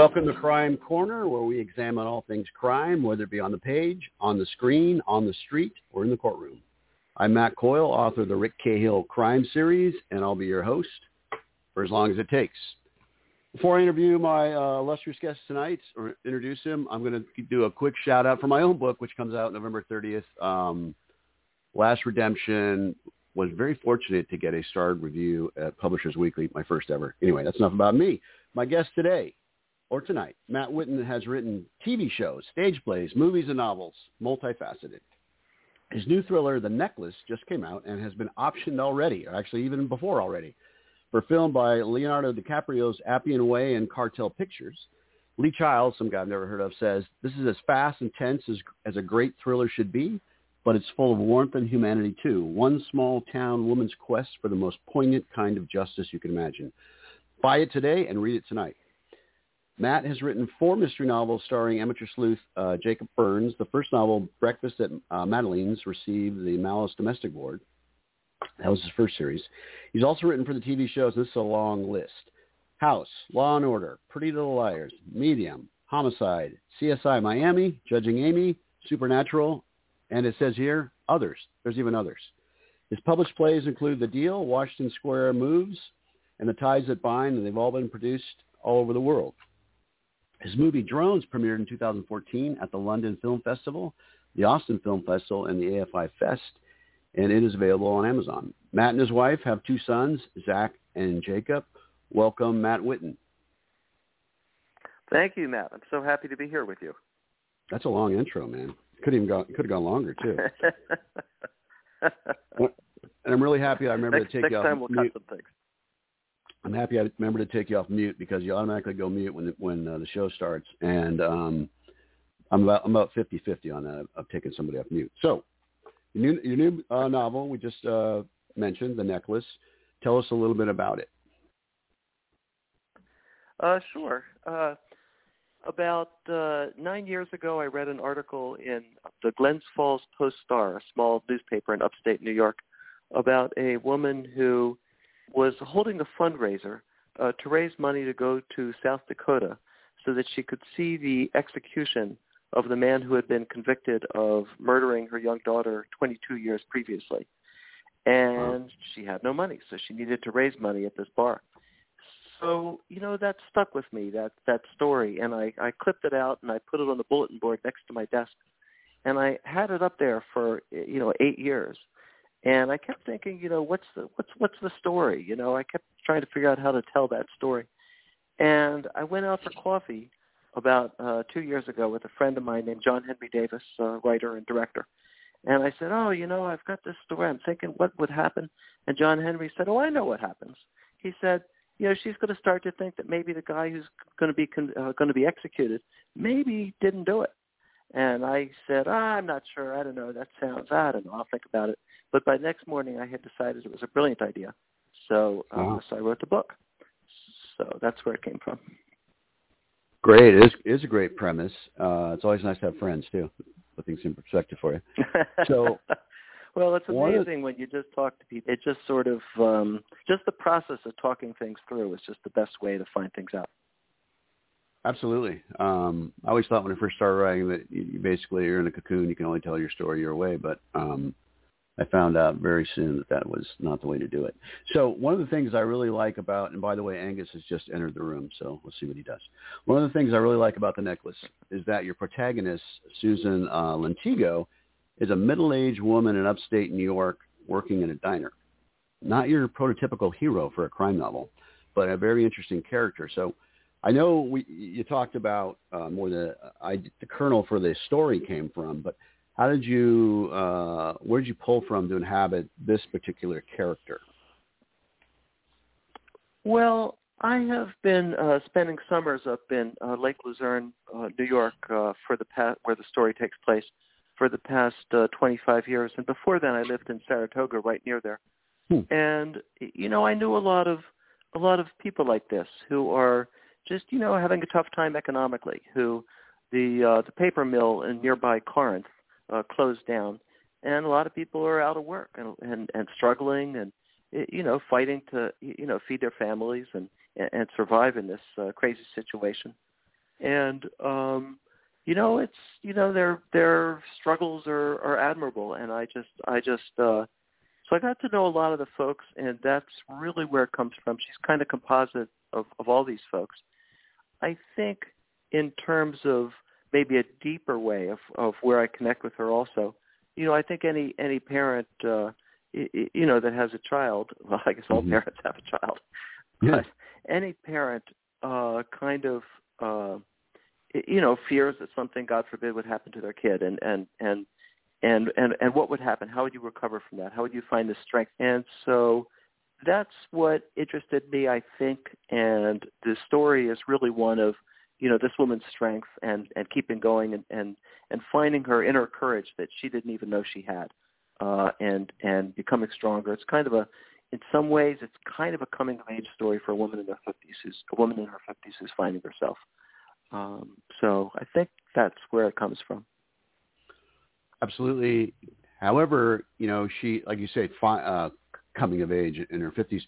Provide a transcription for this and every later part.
Welcome to Crime Corner, where we examine all things crime, whether it be on the page, on the screen, on the street, or in the courtroom. I'm Matt Coyle, author of the Rick Cahill Crime Series, and I'll be your host for as long as it takes. Before I interview my uh, illustrious guest tonight, or introduce him, I'm going to do a quick shout out for my own book, which comes out November 30th. Um, Last Redemption was very fortunate to get a starred review at Publishers Weekly, my first ever. Anyway, that's enough about me. My guest today, or tonight, Matt Witten has written TV shows, stage plays, movies, and novels, multifaceted. His new thriller, The Necklace, just came out and has been optioned already, or actually even before already, for film by Leonardo DiCaprio's Appian Way and Cartel Pictures. Lee Child, some guy I've never heard of, says, this is as fast and tense as, as a great thriller should be, but it's full of warmth and humanity too. One small town woman's quest for the most poignant kind of justice you can imagine. Buy it today and read it tonight. Matt has written four mystery novels starring amateur sleuth uh, Jacob Burns. The first novel, Breakfast at uh, Madeline's, received the Malice Domestic Award. That was his first series. He's also written for the TV shows. This is a long list. House, Law and Order, Pretty Little Liars, Medium, Homicide, CSI Miami, Judging Amy, Supernatural, and it says here, others. There's even others. His published plays include The Deal, Washington Square Moves, and The Ties That Bind, and they've all been produced all over the world. His movie Drones premiered in 2014 at the London Film Festival, the Austin Film Festival, and the AFI Fest, and it is available on Amazon. Matt and his wife have two sons, Zach and Jacob. Welcome, Matt Witten. Thank you, Matt. I'm so happy to be here with you. That's a long intro, man. Could even go, could have gone longer too. and I'm really happy. I remember next, to take next you off time we'll mute. cut some things. I'm happy I remember to take you off mute because you automatically go mute when the, when uh, the show starts, and um, I'm about I'm about 50-50 on that of taking somebody off mute. So, your new your new uh, novel we just uh, mentioned, The Necklace. Tell us a little bit about it. Uh, sure. Uh, about uh, nine years ago, I read an article in the Glens Falls Post Star, a small newspaper in upstate New York, about a woman who was holding a fundraiser uh, to raise money to go to South Dakota so that she could see the execution of the man who had been convicted of murdering her young daughter 22 years previously. And wow. she had no money, so she needed to raise money at this bar so you know that stuck with me that that story and i i clipped it out and i put it on the bulletin board next to my desk and i had it up there for you know eight years and i kept thinking you know what's the what's what's the story you know i kept trying to figure out how to tell that story and i went out for coffee about uh two years ago with a friend of mine named john henry davis uh, writer and director and i said oh you know i've got this story i'm thinking what would happen and john henry said oh i know what happens he said you know, she's going to start to think that maybe the guy who's going to be con- uh, going to be executed maybe didn't do it. And I said, oh, I'm not sure. I don't know. That sounds, I don't know. I'll think about it. But by next morning, I had decided it was a brilliant idea. So, uh, wow. so I wrote the book. So that's where it came from. Great. It is, it is a great premise. Uh, it's always nice to have friends, too. Put things in perspective for you. So well, it's amazing when you just talk to people. It just sort of um, just the process of talking things through is just the best way to find things out. Absolutely. Um, I always thought when I first started writing that you basically you're in a cocoon. You can only tell your story your way. But um, I found out very soon that that was not the way to do it. So one of the things I really like about, and by the way, Angus has just entered the room, so we'll see what he does. One of the things I really like about the necklace is that your protagonist, Susan uh, Lentigo, is a middle-aged woman in upstate New York working in a diner. Not your prototypical hero for a crime novel, but a very interesting character. So I know we, you talked about uh, more the, I, the kernel for the story came from, but how did you, uh, where did you pull from to inhabit this particular character? Well, I have been uh, spending summers up in uh, Lake Luzerne, uh, New York, uh, for the past, where the story takes place for the past uh, 25 years, and before then I lived in Saratoga, right near there. Hmm. And you know, I knew a lot of a lot of people like this who are just you know having a tough time economically. Who the uh, the paper mill in nearby Corinth uh, closed down, and a lot of people are out of work and and, and struggling and you know fighting to you know feed their families and and survive in this uh, crazy situation. and um, you know, it's you know their their struggles are are admirable, and I just I just uh, so I got to know a lot of the folks, and that's really where it comes from. She's kind of composite of of all these folks. I think in terms of maybe a deeper way of of where I connect with her also. You know, I think any any parent uh you know that has a child, well I guess all mm-hmm. parents have a child. Yeah. But any parent uh kind of uh you know fears that something god forbid would happen to their kid and and and and and and what would happen how would you recover from that how would you find the strength and so that's what interested me i think and the story is really one of you know this woman's strength and and keeping going and and and finding her inner courage that she didn't even know she had uh and and becoming stronger it's kind of a in some ways it's kind of a coming of age story for a woman in her 50s who's a woman in her 50s who's finding herself um, so I think that's where it comes from. Absolutely. However, you know, she, like you say, fi- uh, coming of age in her 50s,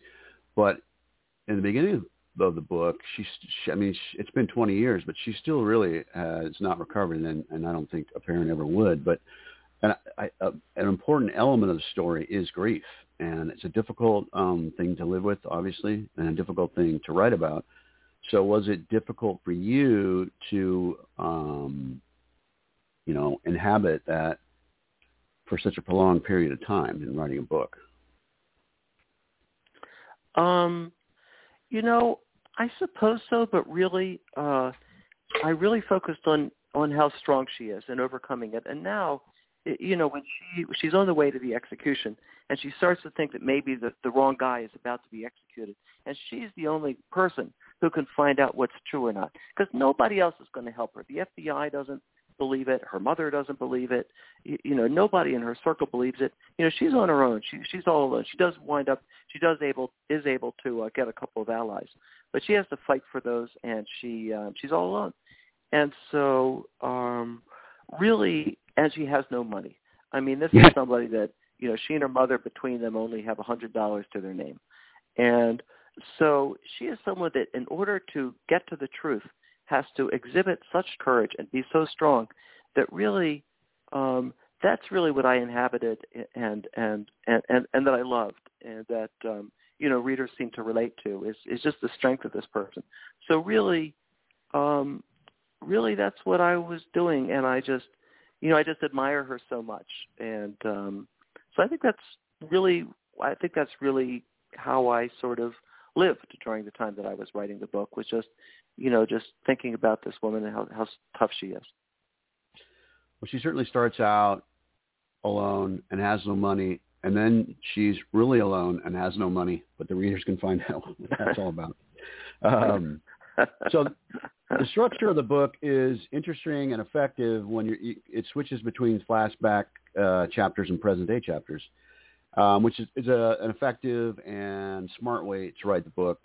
but in the beginning of the book, she's, she, I mean, she, it's been 20 years, but she still really has not recovered, and, and I don't think a parent ever would. But and uh, an important element of the story is grief, and it's a difficult um, thing to live with, obviously, and a difficult thing to write about. So was it difficult for you to, um, you know, inhabit that for such a prolonged period of time in writing a book? Um, you know, I suppose so, but really, uh, I really focused on on how strong she is and overcoming it. And now, you know, when she she's on the way to the execution, and she starts to think that maybe the the wrong guy is about to be executed, and she's the only person who can find out what's true or not. Because nobody else is going to help her. The FBI doesn't believe it. Her mother doesn't believe it. You, you know, nobody in her circle believes it. You know, she's on her own. She she's all alone. She does wind up. She does able is able to uh, get a couple of allies, but she has to fight for those, and she uh, she's all alone. And so, um, really, and she has no money. I mean, this is somebody that you know she and her mother between them only have a hundred dollars to their name, and so she is someone that, in order to get to the truth, has to exhibit such courage and be so strong that really, um, that's really what I inhabited and and and and, and that I loved, and that um, you know readers seem to relate to is is just the strength of this person. So really, um, really, that's what I was doing, and I just, you know, I just admire her so much, and um, so I think that's really, I think that's really how I sort of lived during the time that I was writing the book was just, you know, just thinking about this woman and how, how tough she is. Well, she certainly starts out alone and has no money, and then she's really alone and has no money, but the readers can find out what that's all about. Um, so the structure of the book is interesting and effective when you it switches between flashback uh, chapters and present day chapters um, which is, is a, an effective and smart way to write the book.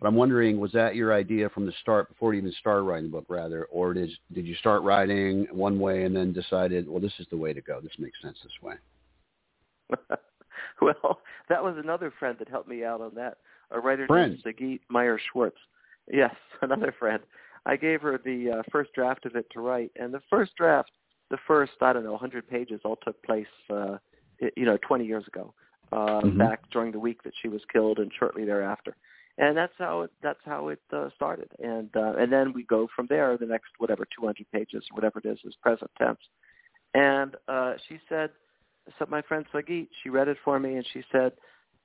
But I'm wondering, was that your idea from the start, before you even started writing the book, rather, or did did you start writing one way and then decided, well, this is the way to go. This makes sense this way. well, that was another friend that helped me out on that. A writer friend. named Sagit Meyer Schwartz. Yes, another friend. I gave her the uh, first draft of it to write, and the first draft, the first I don't know, 100 pages, all took place uh, you know, 20 years ago, uh, mm-hmm. back during the week that she was killed and shortly thereafter. And that's how it that's how it uh, started. And uh, and then we go from there. The next whatever 200 pages, whatever it is, is present tense. And uh, she said, so my friend Sagit, she read it for me, and she said,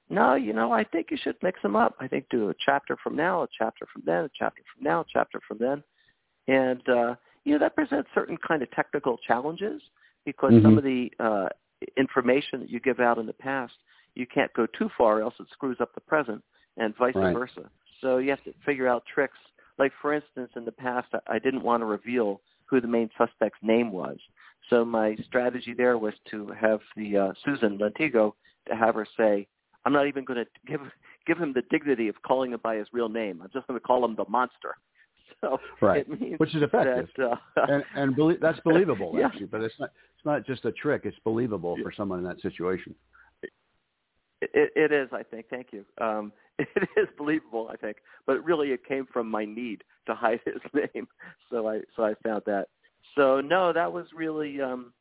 no, you know, I think you should mix them up. I think do a chapter from now, a chapter from then, a chapter from now, a chapter from then. And, uh, you know, that presents certain kind of technical challenges because mm-hmm. some of the uh, information that you give out in the past, you can't go too far, else it screws up the present, and vice right. versa. So you have to figure out tricks. Like for instance, in the past, I didn't want to reveal who the main suspect's name was. So my strategy there was to have the uh, Susan Lentigo to have her say, "I'm not even going to give give him the dignity of calling him by his real name. I'm just going to call him the monster." So right, which is effective, that, uh, and, and belie- that's believable yeah. actually. But it's not it's not just a trick; it's believable for someone in that situation. It, it is, I think. Thank you. Um, it is believable, I think, but really it came from my need to hide his name. So I so I found that. So no, that was really um,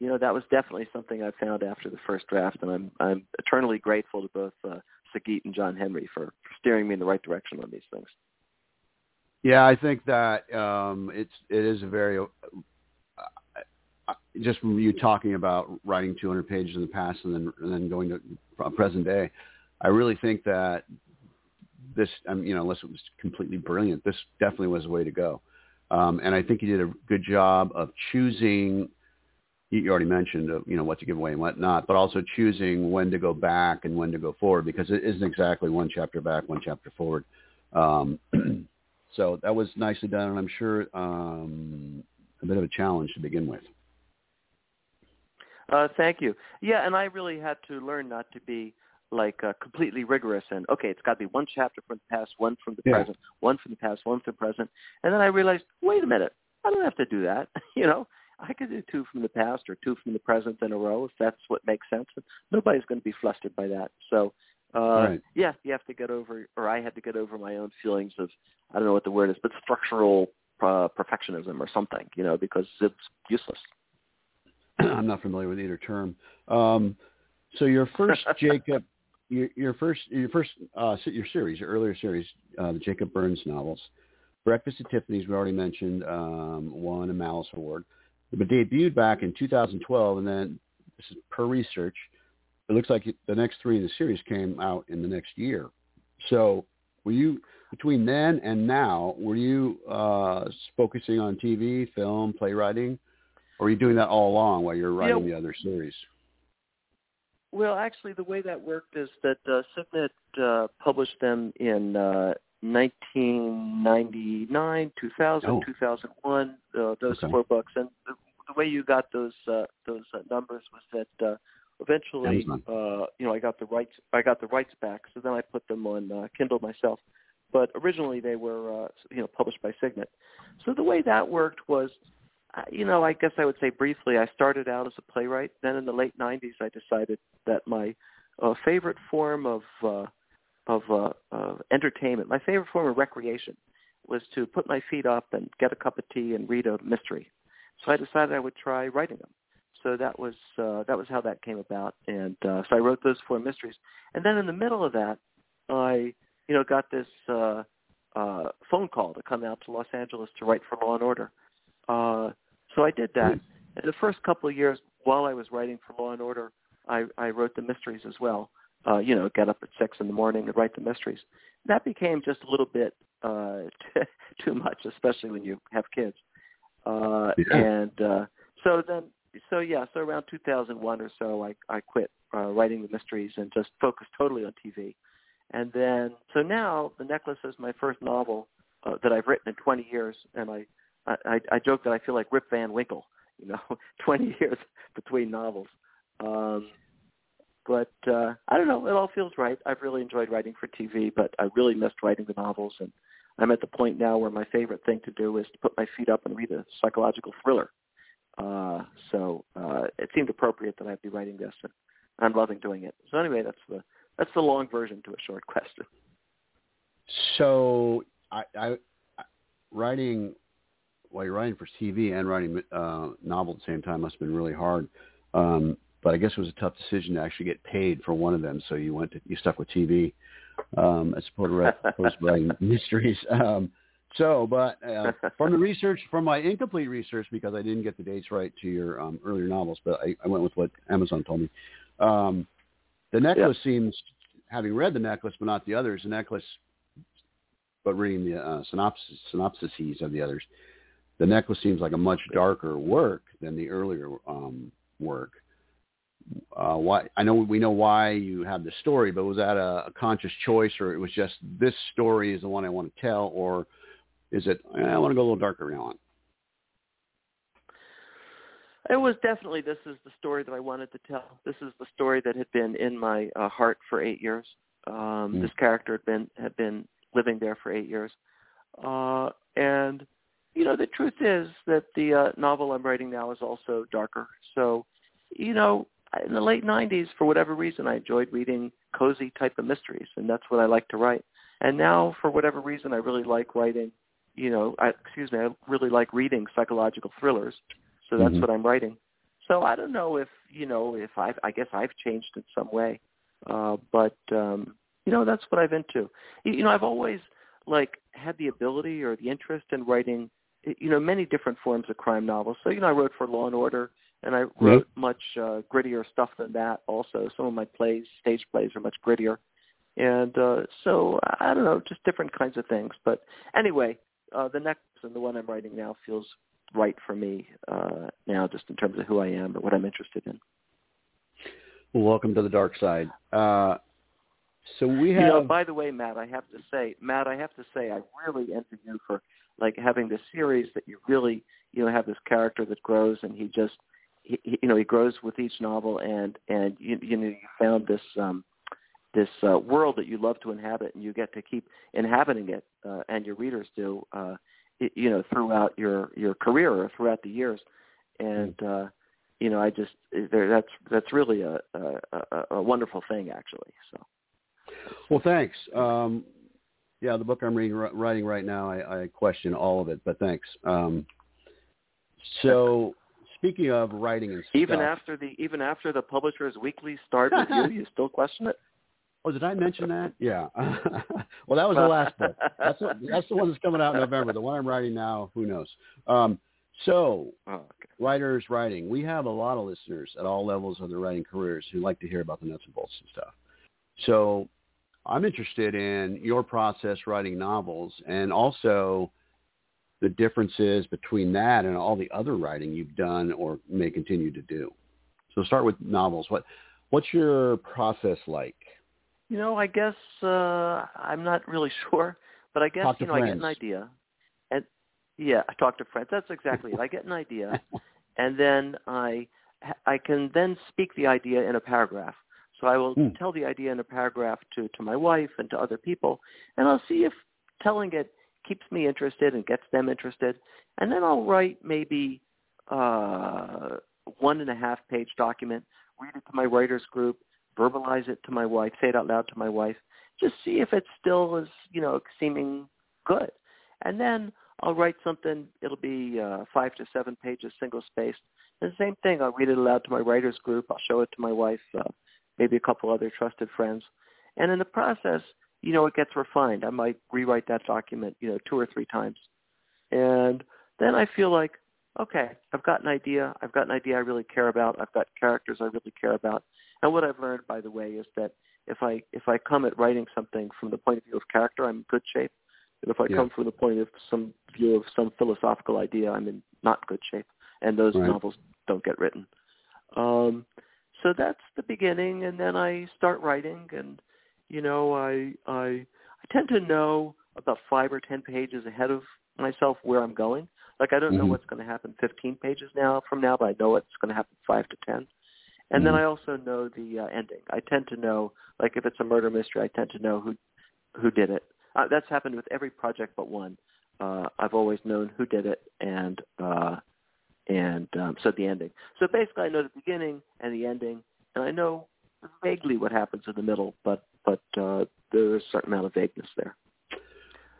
you know that was definitely something I found after the first draft, and I'm I'm eternally grateful to both uh, Sagit and John Henry for, steering me in the right direction on these things. Yeah, I think that um, it's it is a very just from you talking about writing 200 pages in the past and then and then going to present day. I really think that this, um, you know, unless it was completely brilliant, this definitely was the way to go. Um, and I think you did a good job of choosing. You already mentioned, uh, you know, what to give away and what not, but also choosing when to go back and when to go forward because it isn't exactly one chapter back, one chapter forward. Um, so that was nicely done, and I'm sure um, a bit of a challenge to begin with. Uh, thank you. Yeah, and I really had to learn not to be like uh, completely rigorous and okay, it's got to be one chapter from the past, one from the yeah. present, one from the past, one from the present. And then I realized, wait a minute, I don't have to do that. you know, I could do two from the past or two from the present in a row if that's what makes sense. And nobody's going to be flustered by that. So, uh, right. yeah, you have to get over, or I had to get over my own feelings of, I don't know what the word is, but structural uh, perfectionism or something, you know, because it's useless. I'm not familiar with either term. Um, so your first Jacob your, your first your first uh, your series, your earlier series, uh, the Jacob Burns novels, Breakfast at Tiffany's, we already mentioned, um, won a Malice Award, but debuted back in 2012, and then this is per research. It looks like the next three in the series came out in the next year. So, were you between then and now? Were you uh, focusing on TV, film, playwriting, or were you doing that all along while you're writing you know, the other series? Well, actually, the way that worked is that uh, Signet uh, published them in uh, 1999, 2000, oh. 2001. Uh, those okay. four books, and the, the way you got those uh, those uh, numbers was that uh, eventually, uh, you know, I got the rights. I got the rights back, so then I put them on uh, Kindle myself. But originally, they were uh, you know published by Signet. So the way that worked was you know, I guess I would say briefly, I started out as a playwright. Then in the late '90s, I decided that my uh, favorite form of uh, of uh, uh, entertainment, my favorite form of recreation, was to put my feet up and get a cup of tea and read a mystery. So I decided I would try writing them. So that was uh, that was how that came about, and uh, so I wrote those four mysteries. And then in the middle of that, I you know got this uh, uh, phone call to come out to Los Angeles to write for Law and Order. Uh, so I did that. And the first couple of years, while I was writing for Law and Order, I, I wrote the mysteries as well. Uh, you know, get up at six in the morning and write the mysteries. That became just a little bit uh, too much, especially when you have kids. Uh, yeah. And uh, so then, so yeah, so around 2001 or so, I, I quit uh, writing the mysteries and just focused totally on TV. And then, so now The Necklace is my first novel uh, that I've written in 20 years, and I I, I joke that I feel like Rip Van Winkle, you know, 20 years between novels. Um, but uh, I don't know. It all feels right. I've really enjoyed writing for TV, but I really missed writing the novels, and I'm at the point now where my favorite thing to do is to put my feet up and read a psychological thriller. Uh, so uh, it seemed appropriate that I'd be writing this, and I'm loving doing it. So anyway, that's the that's the long version to a short question. So I, I writing while you're writing for TV and writing uh, novel at the same time must have been really hard. Um, but I guess it was a tough decision to actually get paid for one of them. So you went to, you stuck with TV um, as opposed to writing mysteries. Um, so, but uh, from the research, from my incomplete research, because I didn't get the dates right to your um, earlier novels, but I, I went with what Amazon told me. Um, the necklace yeah. seems, having read the necklace but not the others, the necklace, but reading the uh, synopsis synopsises of the others, the necklace seems like a much darker work than the earlier um, work. Uh, why? I know we know why you have the story, but was that a, a, conscious choice, or it was just this story is the one I want to tell, or is it eh, I want to go a little darker now on? It was definitely this is the story that I wanted to tell. This is the story that had been in my uh, heart for eight years. Um, mm. This character had been had been living there for eight years, uh, and you know, the truth is that the uh, novel I'm writing now is also darker. So, you know, in the late '90s, for whatever reason, I enjoyed reading cozy type of mysteries, and that's what I like to write. And now, for whatever reason, I really like writing. You know, I, excuse me, I really like reading psychological thrillers, so that's Mhm. what I'm writing. So I don't know if you know if I I guess I've changed in some way, uh, but um, you know that's what I've into. You, you know, I've always like had the ability or the interest in writing you know many different forms of crime novels. So you know I wrote for Law and Order, and I wrote much uh, grittier stuff than that. Also, some of my plays, stage plays, are much grittier, and uh, so I don't know, just different kinds of things. But anyway, uh, the next and the one I'm writing now feels right for me uh, now, just in terms of who I am or what I'm interested in. Well, welcome to the dark side. Uh, so we have. You know, by the way, Matt, I have to say, Matt, I have to say, I really envy you for like having this series that you really, you know, have this character that grows and he just, he, you know, he grows with each novel and and you, you know, you found this um this uh, world that you love to inhabit and you get to keep inhabiting it uh, and your readers do, uh, you know, throughout your your career or throughout the years, and. uh you know, I just there, that's that's really a, a a wonderful thing, actually. So. Well, thanks. Um, yeah, the book I'm reading, writing right now, I, I question all of it, but thanks. Um, so, speaking of writing and stuff, even after the even after the Publishers Weekly started with you, you still question it. Oh, did I mention that? Yeah. well, that was the last book. That's what, that's the one that's coming out in November. The one I'm writing now, who knows? Um, so, oh, okay. writers writing. We have a lot of listeners at all levels of their writing careers who like to hear about the nuts and bolts and stuff. So, I'm interested in your process writing novels and also the differences between that and all the other writing you've done or may continue to do. So start with novels. What what's your process like? You know, I guess uh I'm not really sure, but I guess you know friends. I get an idea. And yeah, I talk to friends. That's exactly it. I get an idea and then I I can then speak the idea in a paragraph. So I will Mm. tell the idea in a paragraph to, to my wife and to other people, and I'll see if telling it keeps me interested and gets them interested. And then I'll write maybe uh, one and a half page document, read it to my writers group, verbalize it to my wife, say it out loud to my wife, just see if it still is, you know, seeming good. And then I'll write something, it'll be uh, five to seven pages, single spaced. The same thing, I'll read it aloud to my writers group, I'll show it to my wife, uh, maybe a couple other trusted friends. And in the process, you know, it gets refined. I might rewrite that document, you know, two or three times. And then I feel like, okay, I've got an idea. I've got an idea I really care about. I've got characters I really care about. And what I've learned, by the way, is that if I if I come at writing something from the point of view of character, I'm in good shape. And if I Yeah. come from the point of some view of some philosophical idea, I'm in not good shape. And those Right. novels don't get written. Um, so that's the beginning, and then I start writing, and you know, I I I tend to know about five or ten pages ahead of myself where I'm going. Like I don't know Mhm. what's going to happen 15 pages now from now, but I know what's going to happen five to ten. And then Mhm. I also know the uh, ending. I tend to know, like if it's a murder mystery, I tend to know who who did it. Uh, that's happened with every project but one. Uh, I've always known who did it, and uh, and um, so the ending. So basically, I know the beginning and the ending, and I know vaguely what happens in the middle, but but uh, there's a certain amount of vagueness there.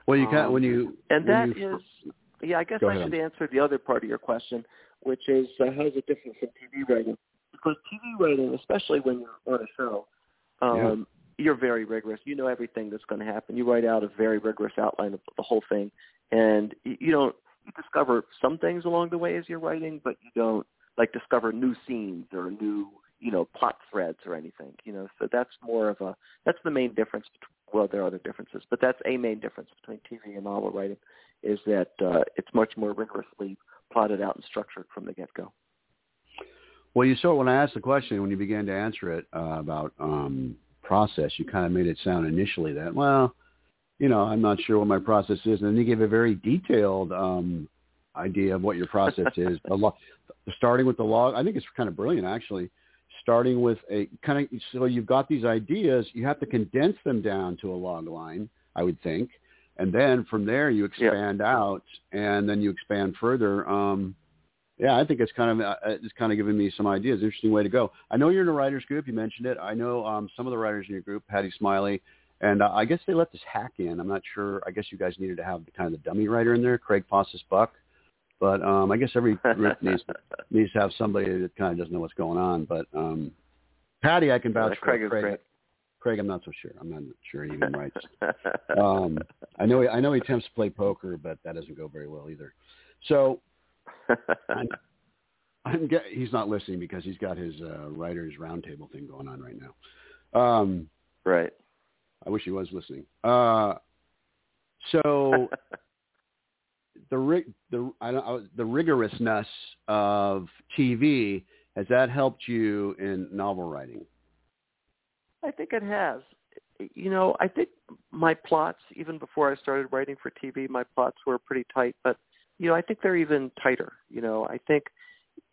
Well, you can Um, when you And when that you, is, yeah, I guess I ahead. should answer the other part of your question, which is uh, how is it different from TV writing? Because TV writing, especially when you're on a show, um, you're very rigorous. You know everything that's going to happen. You write out a very rigorous outline of the whole thing, and you don't you discover some things along the way as you're writing, but you don't like discover new scenes or new you know plot threads or anything. You know, so that's more of a that's the main difference. Well, there are other differences, but that's a main difference between TV and novel writing is that uh, it's much more rigorously plotted out and structured from the get-go. well, you saw when I asked the question when you began to answer it uh, about um, process, you kind of made it sound initially that well, you know, I'm not sure what my process is, and then you gave a very detailed um, idea of what your process is. A lo- starting with the log, I think it's kind of brilliant actually. Starting with a kind of so you've got these ideas, you have to condense them down to a log line, I would think, and then from there you expand out, and then you expand further. Um, yeah, I think it's kind of uh, it's kind of giving me some ideas. Interesting way to go. I know you're in a writers group. You mentioned it. I know um, some of the writers in your group, Patty Smiley, and uh, I guess they let this hack in. I'm not sure. I guess you guys needed to have the kind of the dummy writer in there, Craig Faustus Buck. But um, I guess every group needs needs to have somebody that kind of doesn't know what's going on. But um, Patty, I can vouch for. Craig is Craig, great. Craig, I'm not so sure. I'm not sure he even writes. um, I know he, I know he attempts to play poker, but that doesn't go very well either. So I'm, I'm get, he's not listening because he's got his uh, writers roundtable thing going on right now. Um, right. I wish he was listening. Uh, so the rig, the I don't, I, the rigorousness of TV has that helped you in novel writing? I think it has. You know, I think my plots, even before I started writing for TV, my plots were pretty tight. But you know, I think they're even tighter. You know, I think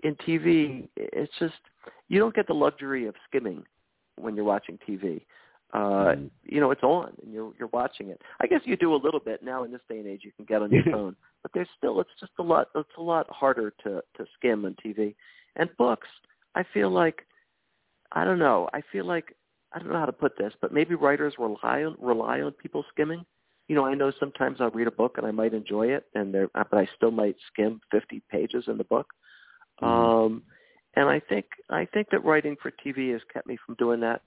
in TV, it's just you don't get the luxury of skimming when you're watching TV. Uh, Mm-hmm. you know, it's on and you're you're watching it. I guess you do a little bit now in this day and age. You can get on your phone, but there's still it's just a lot. It's a lot harder to to skim on TV. And books, I feel like I don't know. I feel like I don't know how to put this, but maybe writers rely on rely on people skimming. You know, I know sometimes I'll read a book and I might enjoy it, and there, but I still might skim 50 pages in the book. Mhm. Um, and I think I think that writing for TV has kept me from doing that.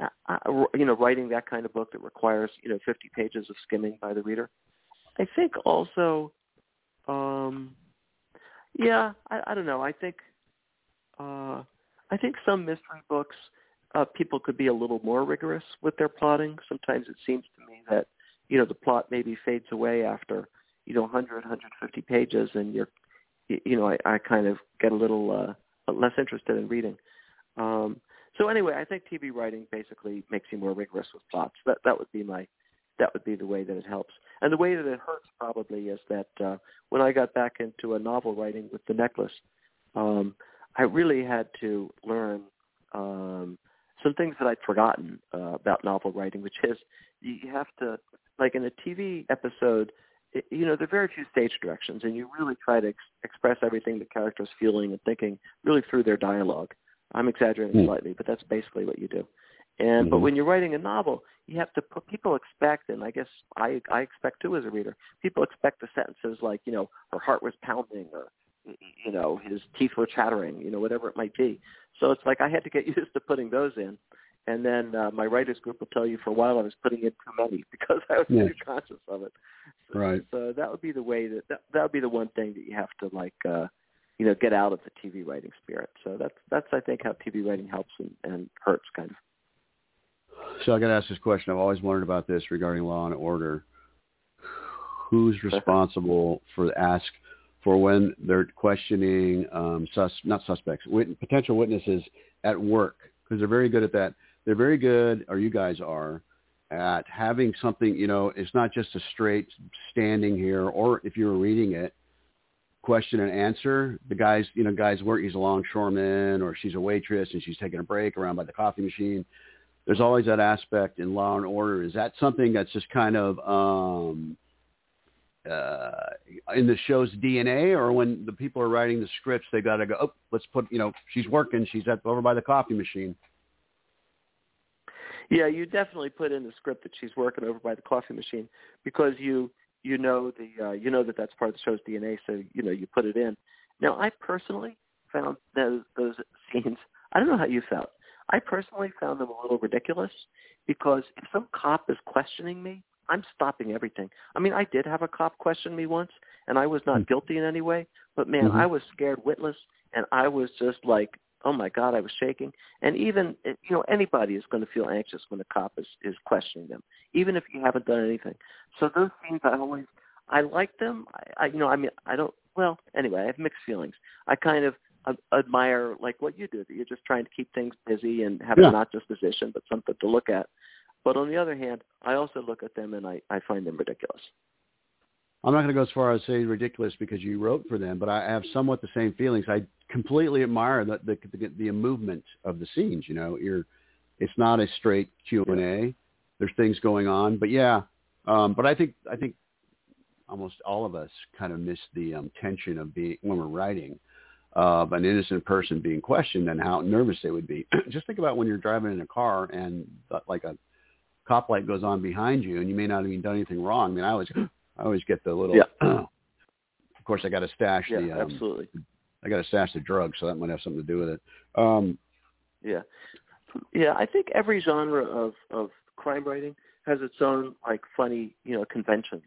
I, I, you know, writing that kind of book that requires you know 50 pages of skimming by the reader. I think also, um, yeah, I, I don't know. I think uh, I think some mystery books uh, people could be a little more rigorous with their plotting. Sometimes it seems to me that you know the plot maybe fades away after you know 100 150 pages and you're you know I, I kind of get a little uh, less interested in reading um so anyway i think tv writing basically makes you more rigorous with plots that that would be my that would be the way that it helps and the way that it hurts probably is that uh when i got back into a novel writing with the necklace um i really had to learn um some things that i'd forgotten uh, about novel writing which is you have to like in a TV episode, you know, there are very few stage directions, and you really try to ex- express everything the character's feeling and thinking really through their dialogue. I'm exaggerating Hmm. slightly, but that's basically what you do. And but Mhm. when you're writing a novel, you have to put people expect, and I guess I I expect too as a reader. People expect the sentences like you know her heart was pounding or you know his teeth were chattering, you know whatever it might be. So it's like I had to get used to putting those in and then uh, my writers group will tell you for a while I was putting in too many because I was Yeah. too conscious of it. So, Right. So that would be the way that, that that would be the one thing that you have to like uh, you know get out of the TV writing spirit. So that's that's I think how TV writing helps and, and hurts kind of. So I got to ask this question. I've always wondered about this regarding Law and Order. Who's responsible for ask for when they're questioning um, sus not suspects, wit- potential witnesses at work because they're very good at that. They're very good, or you guys are, at having something. You know, it's not just a straight standing here, or if you were reading it, question and answer. The guy's, you know, guy's work. He's a longshoreman, or she's a waitress, and she's taking a break around by the coffee machine there's always that aspect in Law and Order. Is that something that's just kind of um, uh, in the show's DNA, or when the people are writing the scripts, they got to go, oh, let's put, you know, she's working, she's at over by the coffee machine. Yeah, you definitely put in the script that she's working over by the coffee machine because you you know the uh, you know that that's part of the show's DNA, so you know you put it in. Now, I personally found those those scenes. I don't know how you felt. I personally found them a little ridiculous because if some cop is questioning me, I'm stopping everything. I mean, I did have a cop question me once, and I was not Hmm. guilty in any way. But man, Mhm. I was scared witless, and I was just like, oh my god, I was shaking. And even you know anybody is going to feel anxious when a cop is is questioning them, even if you haven't done anything. So those scenes, I always I like them. I, I you know I mean I don't. Well, anyway, I have mixed feelings. I kind of ad- admire like what you do that you're just trying to keep things busy and have Yeah. not just position but something to look at. But on the other hand, I also look at them and I, I find them ridiculous. I'm not going to go as far as say ridiculous because you wrote for them, but I have somewhat the same feelings. I completely admire the the, the, the movement of the scenes. You know, you're it's not a straight Q and A. There's things going on, but yeah. Um, but I think I think almost all of us kind of miss the um, tension of being when we're writing. of an innocent person being questioned and how nervous they would be. Just think about when you're driving in a car and like a cop light goes on behind you and you may not have even done anything wrong. I mean, I always, I always get the little, Yeah. of course I got to stash Yeah, the, um, absolutely. I got to stash the drugs, so that might have something to do with it. Um, Yeah, yeah. I think every genre of of crime writing has its own like funny, you know, conventions.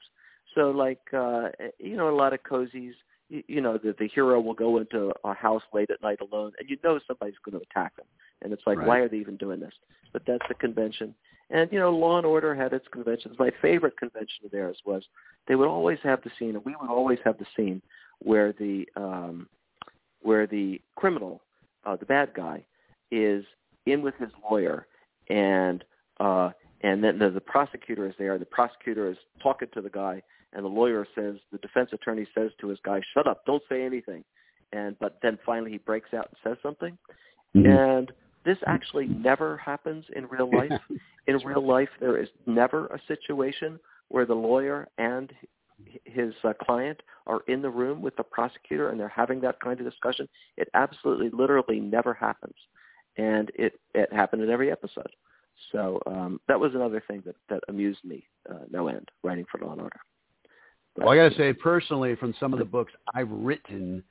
So like, uh, you know, a lot of cozies. You, you know, the the hero will go into a house late at night alone, and you know somebody's going to attack them, and it's like, Right. why are they even doing this? But that's the convention. And you know, Law and Order had its conventions. My favorite convention of theirs was they would always have the scene, and we would always have the scene where the um, where the criminal, uh, the bad guy, is in with his lawyer, and uh, and then the, the prosecutor is there. The prosecutor is talking to the guy, and the lawyer says, the defense attorney says to his guy, "Shut up, don't say anything." And but then finally he breaks out and says something, and this actually never happens in real life. in real life, there is never a situation where the lawyer and his uh, client are in the room with the prosecutor and they're having that kind of discussion. It absolutely, literally never happens, and it it happened in every episode. So um, that was another thing that that amused me uh, no end writing for Law and Order. But, Well, I got to say, personally, from some of the books I've written,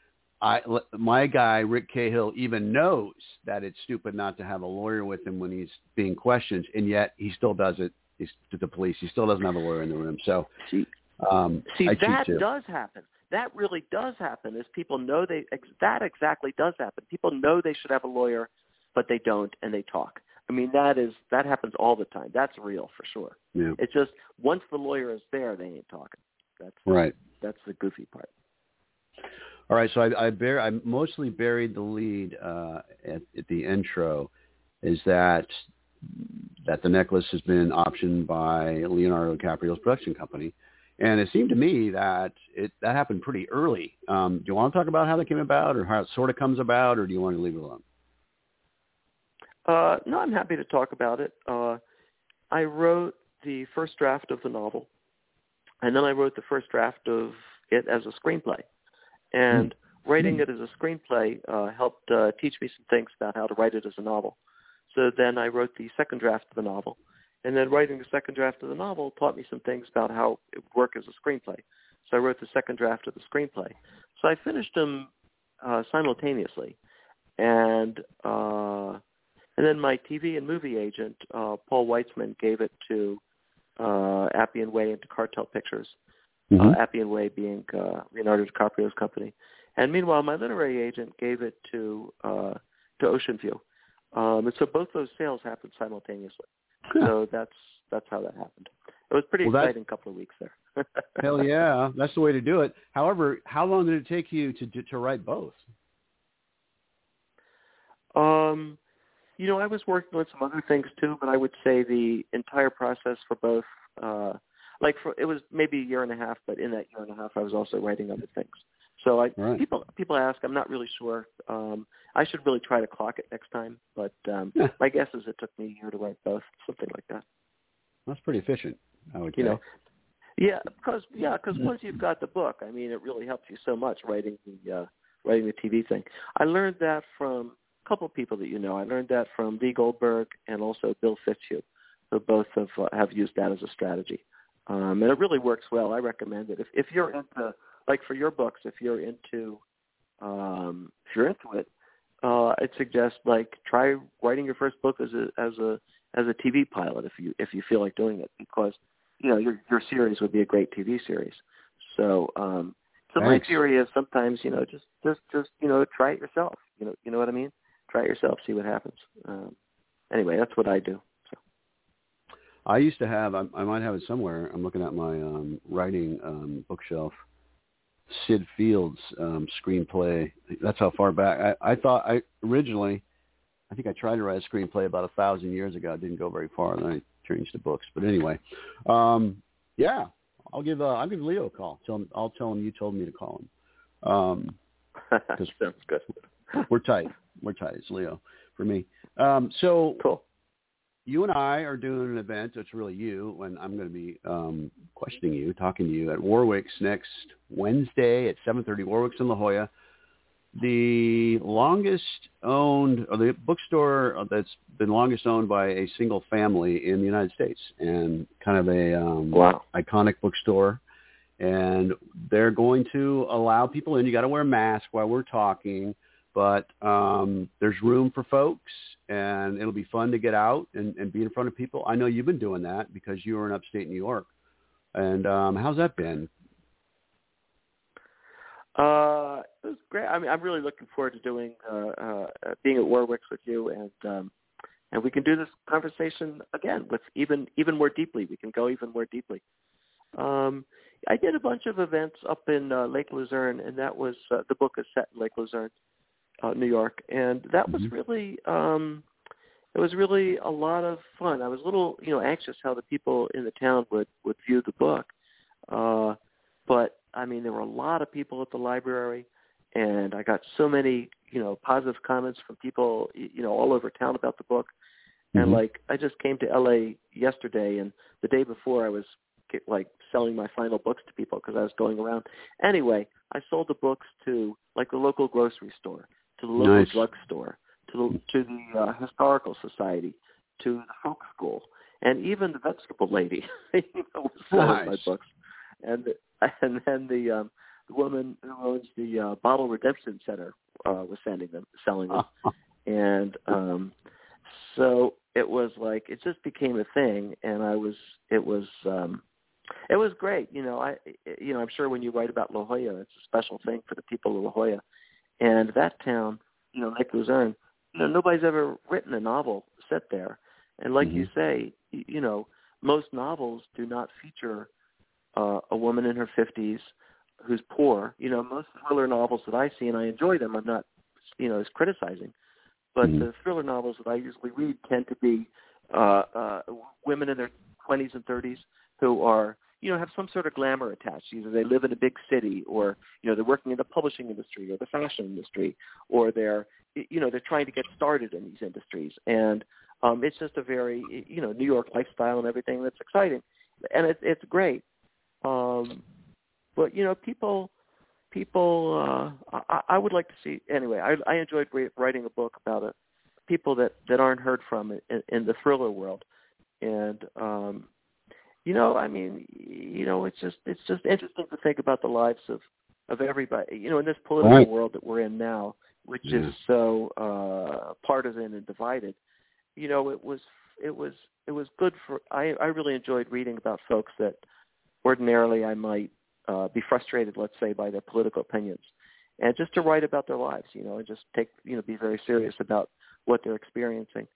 I my guy Rick Cahill even knows that it's stupid not to have a lawyer with him when he's being questioned, and yet he still does it. He's to the police. He still doesn't have a lawyer in the room. So, see, um, See, I that does happen. That really does happen. Is people know they ex- that exactly does happen. People know they should have a lawyer, but they don't, and they talk. I mean, that is that happens all the time. That's real for sure. Yeah. It's just once the lawyer is there, they ain't talking. That's Right. that's the goofy part. All right. So I I, bear, I mostly buried the lead uh, at, at the intro. Is that that the necklace has been optioned by Leonardo DiCaprio's production company, and it seemed to me that it that happened pretty early. Um, do you want to talk about how that came about, or how it sort of comes about, or do you want to leave it alone? Uh, no, I'm happy to talk about it. Uh, I wrote the first draft of the novel, and then I wrote the first draft of it as a screenplay. And writing it as a screenplay uh, helped uh, teach me some things about how to write it as a novel. So then I wrote the second draft of the novel, and then writing the second draft of the novel taught me some things about how it would work as a screenplay. So I wrote the second draft of the screenplay. So I finished them uh, simultaneously, and uh, and then my TV and movie agent, uh, Paul Weitzman, gave it to uh, Appian Way and to Cartel Pictures. Mm-hmm. Uh, Appian Way being uh, Leonardo DiCaprio's company. And meanwhile, my literary agent gave it to uh, to Oceanview. Um, and so both those sales happened simultaneously. So that's that's how that happened. It was pretty Well, exciting couple of weeks there. Hell yeah, that's the way to do it. However, how long did it take you to to, to write both? Um, you know, I was working on some other things too, but I would say the entire process for both, uh, like for it was maybe a year and a half, but in that year and a half, I was also writing other things. So I Right. people people ask, I'm not really sure. Um, I should really try to clock it next time, but um, Yeah. my guess is it took me a year to write both, something like that. That's pretty efficient, I would say. You know, yeah, because yeah, because once you've got the book, I mean, it really helps you so much writing the uh, writing the TV thing. I learned that from a couple of people that you know. I learned that from Lee Goldberg and also Bill Fitzhugh, who both have uh, have used that as a strategy, um, and it really works well. I recommend it if if you're into like for your books, if you're into um, if you're into it, uh, I'd suggest like try writing your first book as a as a as a TV pilot if you if you feel like doing it because you know your your series would be a great TV series. So um, so my theory is sometimes you know just just just you know try it yourself. You know you know what I mean. Try it yourself, see what happens. Um, anyway, that's what I do. I used to have. I, I might have it somewhere. I'm looking at my um, writing um, bookshelf. Sid Field's um, screenplay. That's how far back. I, I thought I originally. I think I tried to write a screenplay about a thousand years ago. It didn't go very far, and I changed to books. But anyway, um, yeah, I'll give uh, I'll give Leo a call. Tell him I'll tell him you told me to call him. Um, sounds good. we're tight. We're tight. It's Leo for me. Um, so Cool. You and I are doing an event. It's really you, and I'm going to be um, questioning you, talking to you at Warwick's next Wednesday at 7:30. Warwick's in La Jolla. the longest owned, or the bookstore that's been longest owned by a single family in the United States, and kind of a um, wow. iconic bookstore. And they're going to allow people in. You got to wear a mask while we're talking, but um, there's room for folks, and it'll be fun to get out and, and be in front of people. I know you've been doing that because you were in upstate New York. And um, how's that been? Uh, it was great. I mean, I'm really looking forward to doing uh, uh, being at Warwick's with you, and um, and we can do this conversation again with even even more deeply. We can go even more deeply. Um, I did a bunch of events up in uh, Lake Luzerne, and that was uh, the book is set in Lake Luzerne, New York, and that was Mhm. really um, it was really a lot of fun. I was a little you know anxious how the people in the town would would view the book, uh, but I mean there were a lot of people at the library, and I got so many you know positive comments from people you know all over town about the book, and Mhm. like I just came to LA yesterday, and the day before I was like selling my final books to people because I was going around. Anyway, I sold the books to like the local grocery store, to the local Nice. drugstore, to the to the uh, historical society, to the folk school, and even the vegetable lady you know, was selling my books. And and then the um, the woman who owns the uh, Bottle Redemption Center uh, was sending them, selling them, and um, so it was like it just became a thing, and I was it was um, it was great. You know, I you know I'm sure when you write about La Jolla, it's a special thing for the people of La Jolla, and that town, you know, Lake Luzerne, you know, nobody's ever written a novel set there, and like you say, you know, most novels do not feature uh, a woman in her 50s who's poor. You know, most thriller novels that I see, and I enjoy them. I'm not, you know, as criticizing, but Mhm. the thriller novels that I usually read tend to be uh, uh, women in their 20s and 30s who are, you know, have some sort of glamour attached. Either they live in a big city, or you know, they're working in the publishing industry or the fashion industry, or they're, you know, they're trying to get started in these industries, and um, it's just a very, you know, New York lifestyle and everything that's exciting, and it's it's great. Um, but you know, people, people, uh, I, I would like to see. Anyway, I, I enjoyed writing a book about it. People that that aren't heard from in, in the thriller world, and um, you know, I mean, you know, it's just it's just interesting to think about the lives of of everybody. You know, in this political Right. world that we're in now, which Yeah. is so uh, partisan and divided. You know, it was it was it was good for. I I really enjoyed reading about folks that ordinarily I might uh, be frustrated, let's say, by their political opinions, and just to write about their lives, you know, and just take, you know, be very serious about what they're experiencing.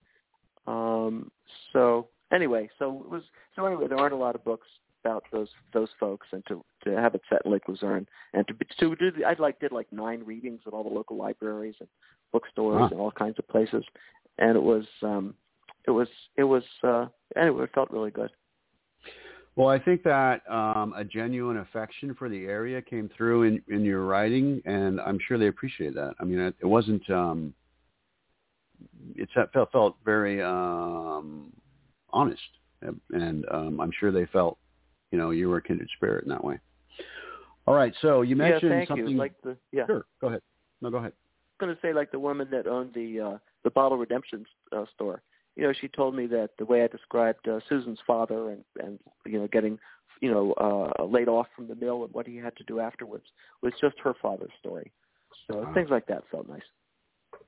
Um, so anyway, so it was so anyway, there aren't a lot of books about those those folks, and to to have it set in Lake Luzerne, and to to do the, I like did like nine readings at all the local libraries and bookstores Wow. and all kinds of places, and it was um, it was it was uh, anyway, it felt really good. Well, I think that um, a genuine affection for the area came through in, in your writing, and I'm sure they appreciate that. I mean, it, it wasn't. Um, it felt felt very um, honest, and um, I'm sure they felt, you know, you were a kindred spirit in that way. All right, so you mentioned yeah, thank something. you. Like the yeah, Sure, go ahead. No, go ahead. I was going to say like the woman that owned the uh, the bottle redemption uh, store. You know, she told me that the way I described uh, Susan's father and and you know getting you know uh, laid off from the mill and what he had to do afterwards was just her father's story. So Wow. things like that felt nice.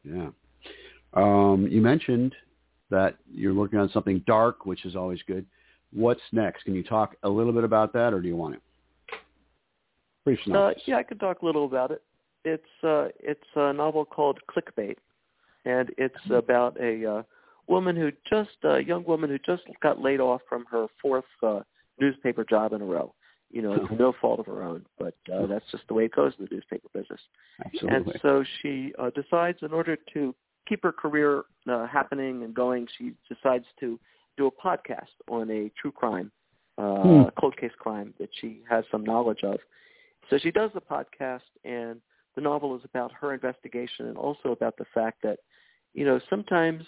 Yeah. Um, you mentioned that you're working on something dark, which is always good. What's next? Can you talk a little bit about that, or do you want to? Brief Uh, yeah, I could talk a little about it. It's uh, it's a novel called Clickbait, and it's about a uh, woman who just a young woman who just got laid off from her fourth uh, newspaper job in a row. You know, through no fault of her own, but uh, that's just the way it goes in the newspaper business. Absolutely. And so she uh, decides, in order to keep her career uh, happening and going, she decides to do a podcast on a true crime, uh, Hmm. cold case crime that she has some knowledge of. So she does the podcast, and the novel is about her investigation and also about the fact that, you know, sometimes,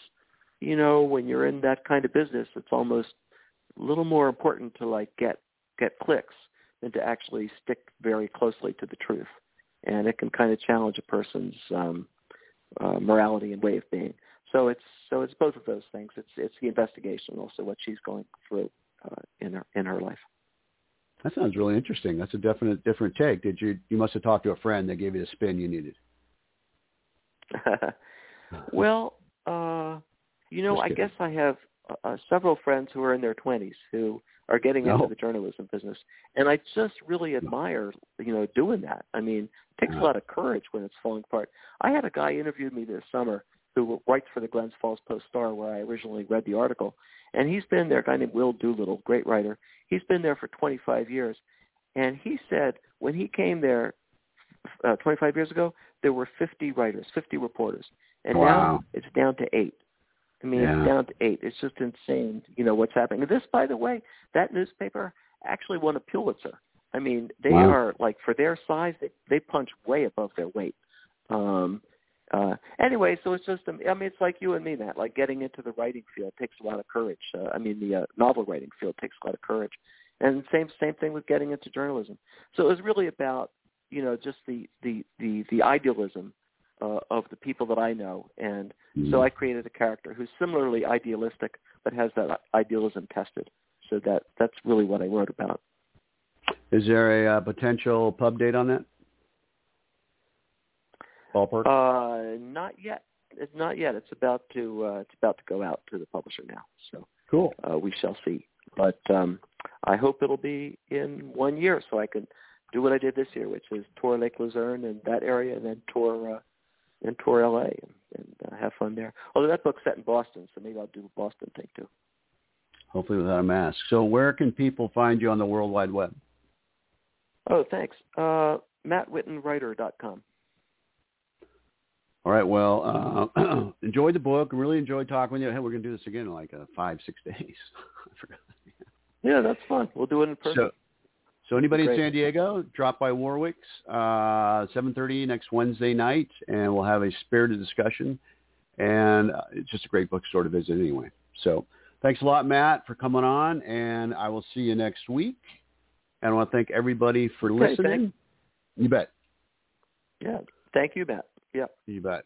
you know, when you're in that kind of business, it's almost a little more important to like get get clicks than to actually stick very closely to the truth. and it can kind of challenge a person's um, uh, morality and way of being. So it's so it's both of those things. It's it's the investigation, and also what she's going through uh, in her in her life. That sounds really interesting. That's a definite different take. Did you you must have talked to a friend that gave you the spin you needed? well, uh, you know, I guess I have uh, several friends who are in their 20s who are getting into the journalism business, and I just really admire, you know, doing that. I mean, it takes a lot of courage when it's falling apart. I had a guy interviewed me this summer who writes for the Glens Falls Post Star, where I originally read the article, and he's been there. A guy named Will Doolittle, great writer. He's been there for 25 years, and he said when he came there uh, 25 years ago, there were 50 writers, 50 reporters, and wow. now it's down to eight. I mean, yeah. it's down to eight. It's just insane, you know, what's happening. This, by the way, that newspaper actually won a Pulitzer. I mean, they wow. are like for their size, they they punch way above their weight. Um, uh, anyway, so it's just, I mean, it's like you and me, Matt. Like getting into the writing field takes a lot of courage. Uh, I mean, the uh, novel writing field takes a lot of courage, and same same thing with getting into journalism. So it was really about, you know, just the the the the idealism uh, of the people that I know, and mm-hmm. so I created a character who's similarly idealistic but has that idealism tested. So that that's really what I wrote about. Is there a uh, potential pub date on that? Ballpark? Uh, not yet. It's not yet. It's about to uh, it's about to go out to the publisher now. So cool. Uh, we shall see. But um, I hope it'll be in one year, so I can do what I did this year, which is tour Lake Luzerne and that area, and then tour uh, and tour LA and, and uh, have fun there. Although that book's set in Boston, so maybe I'll do a Boston thing too. Hopefully without a mask. So where can people find you on the World Wide Web? Oh, thanks. Uh, MattWittenWriter.com. All right. Well, uh, enjoyed the book. Really enjoyed talking with you. Hey, we're going to do this again in like uh, five, six days. yeah, that's fun. We'll do it in person. So, so anybody Great. in San Diego, drop by Warwick's, uh, 7.30 next Wednesday night, and we'll have a spirited discussion. And uh, it's just a great bookstore to visit anyway. So thanks a lot, Matt, for coming on, and I will see you next week. And I want to thank everybody for listening. thanks. You bet. Yeah. Thank you, Matt. Yeah. You bet.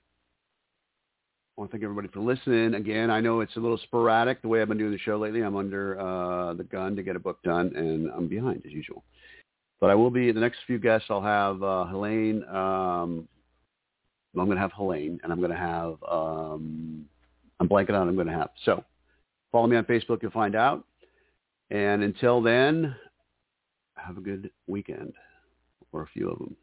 I want to thank everybody for listening. Again, I know it's a little sporadic the way I've been doing the show lately. I'm under uh, the gun to get a book done, and I'm behind as usual. But I will be the next few guests. I'll have uh, Helene. Um, I'm going to have Helene, and I'm going to have. Um, I'm blanking out. I'm going to have. So follow me on Facebook. You'll find out. And until then, have a good weekend, or a few of them.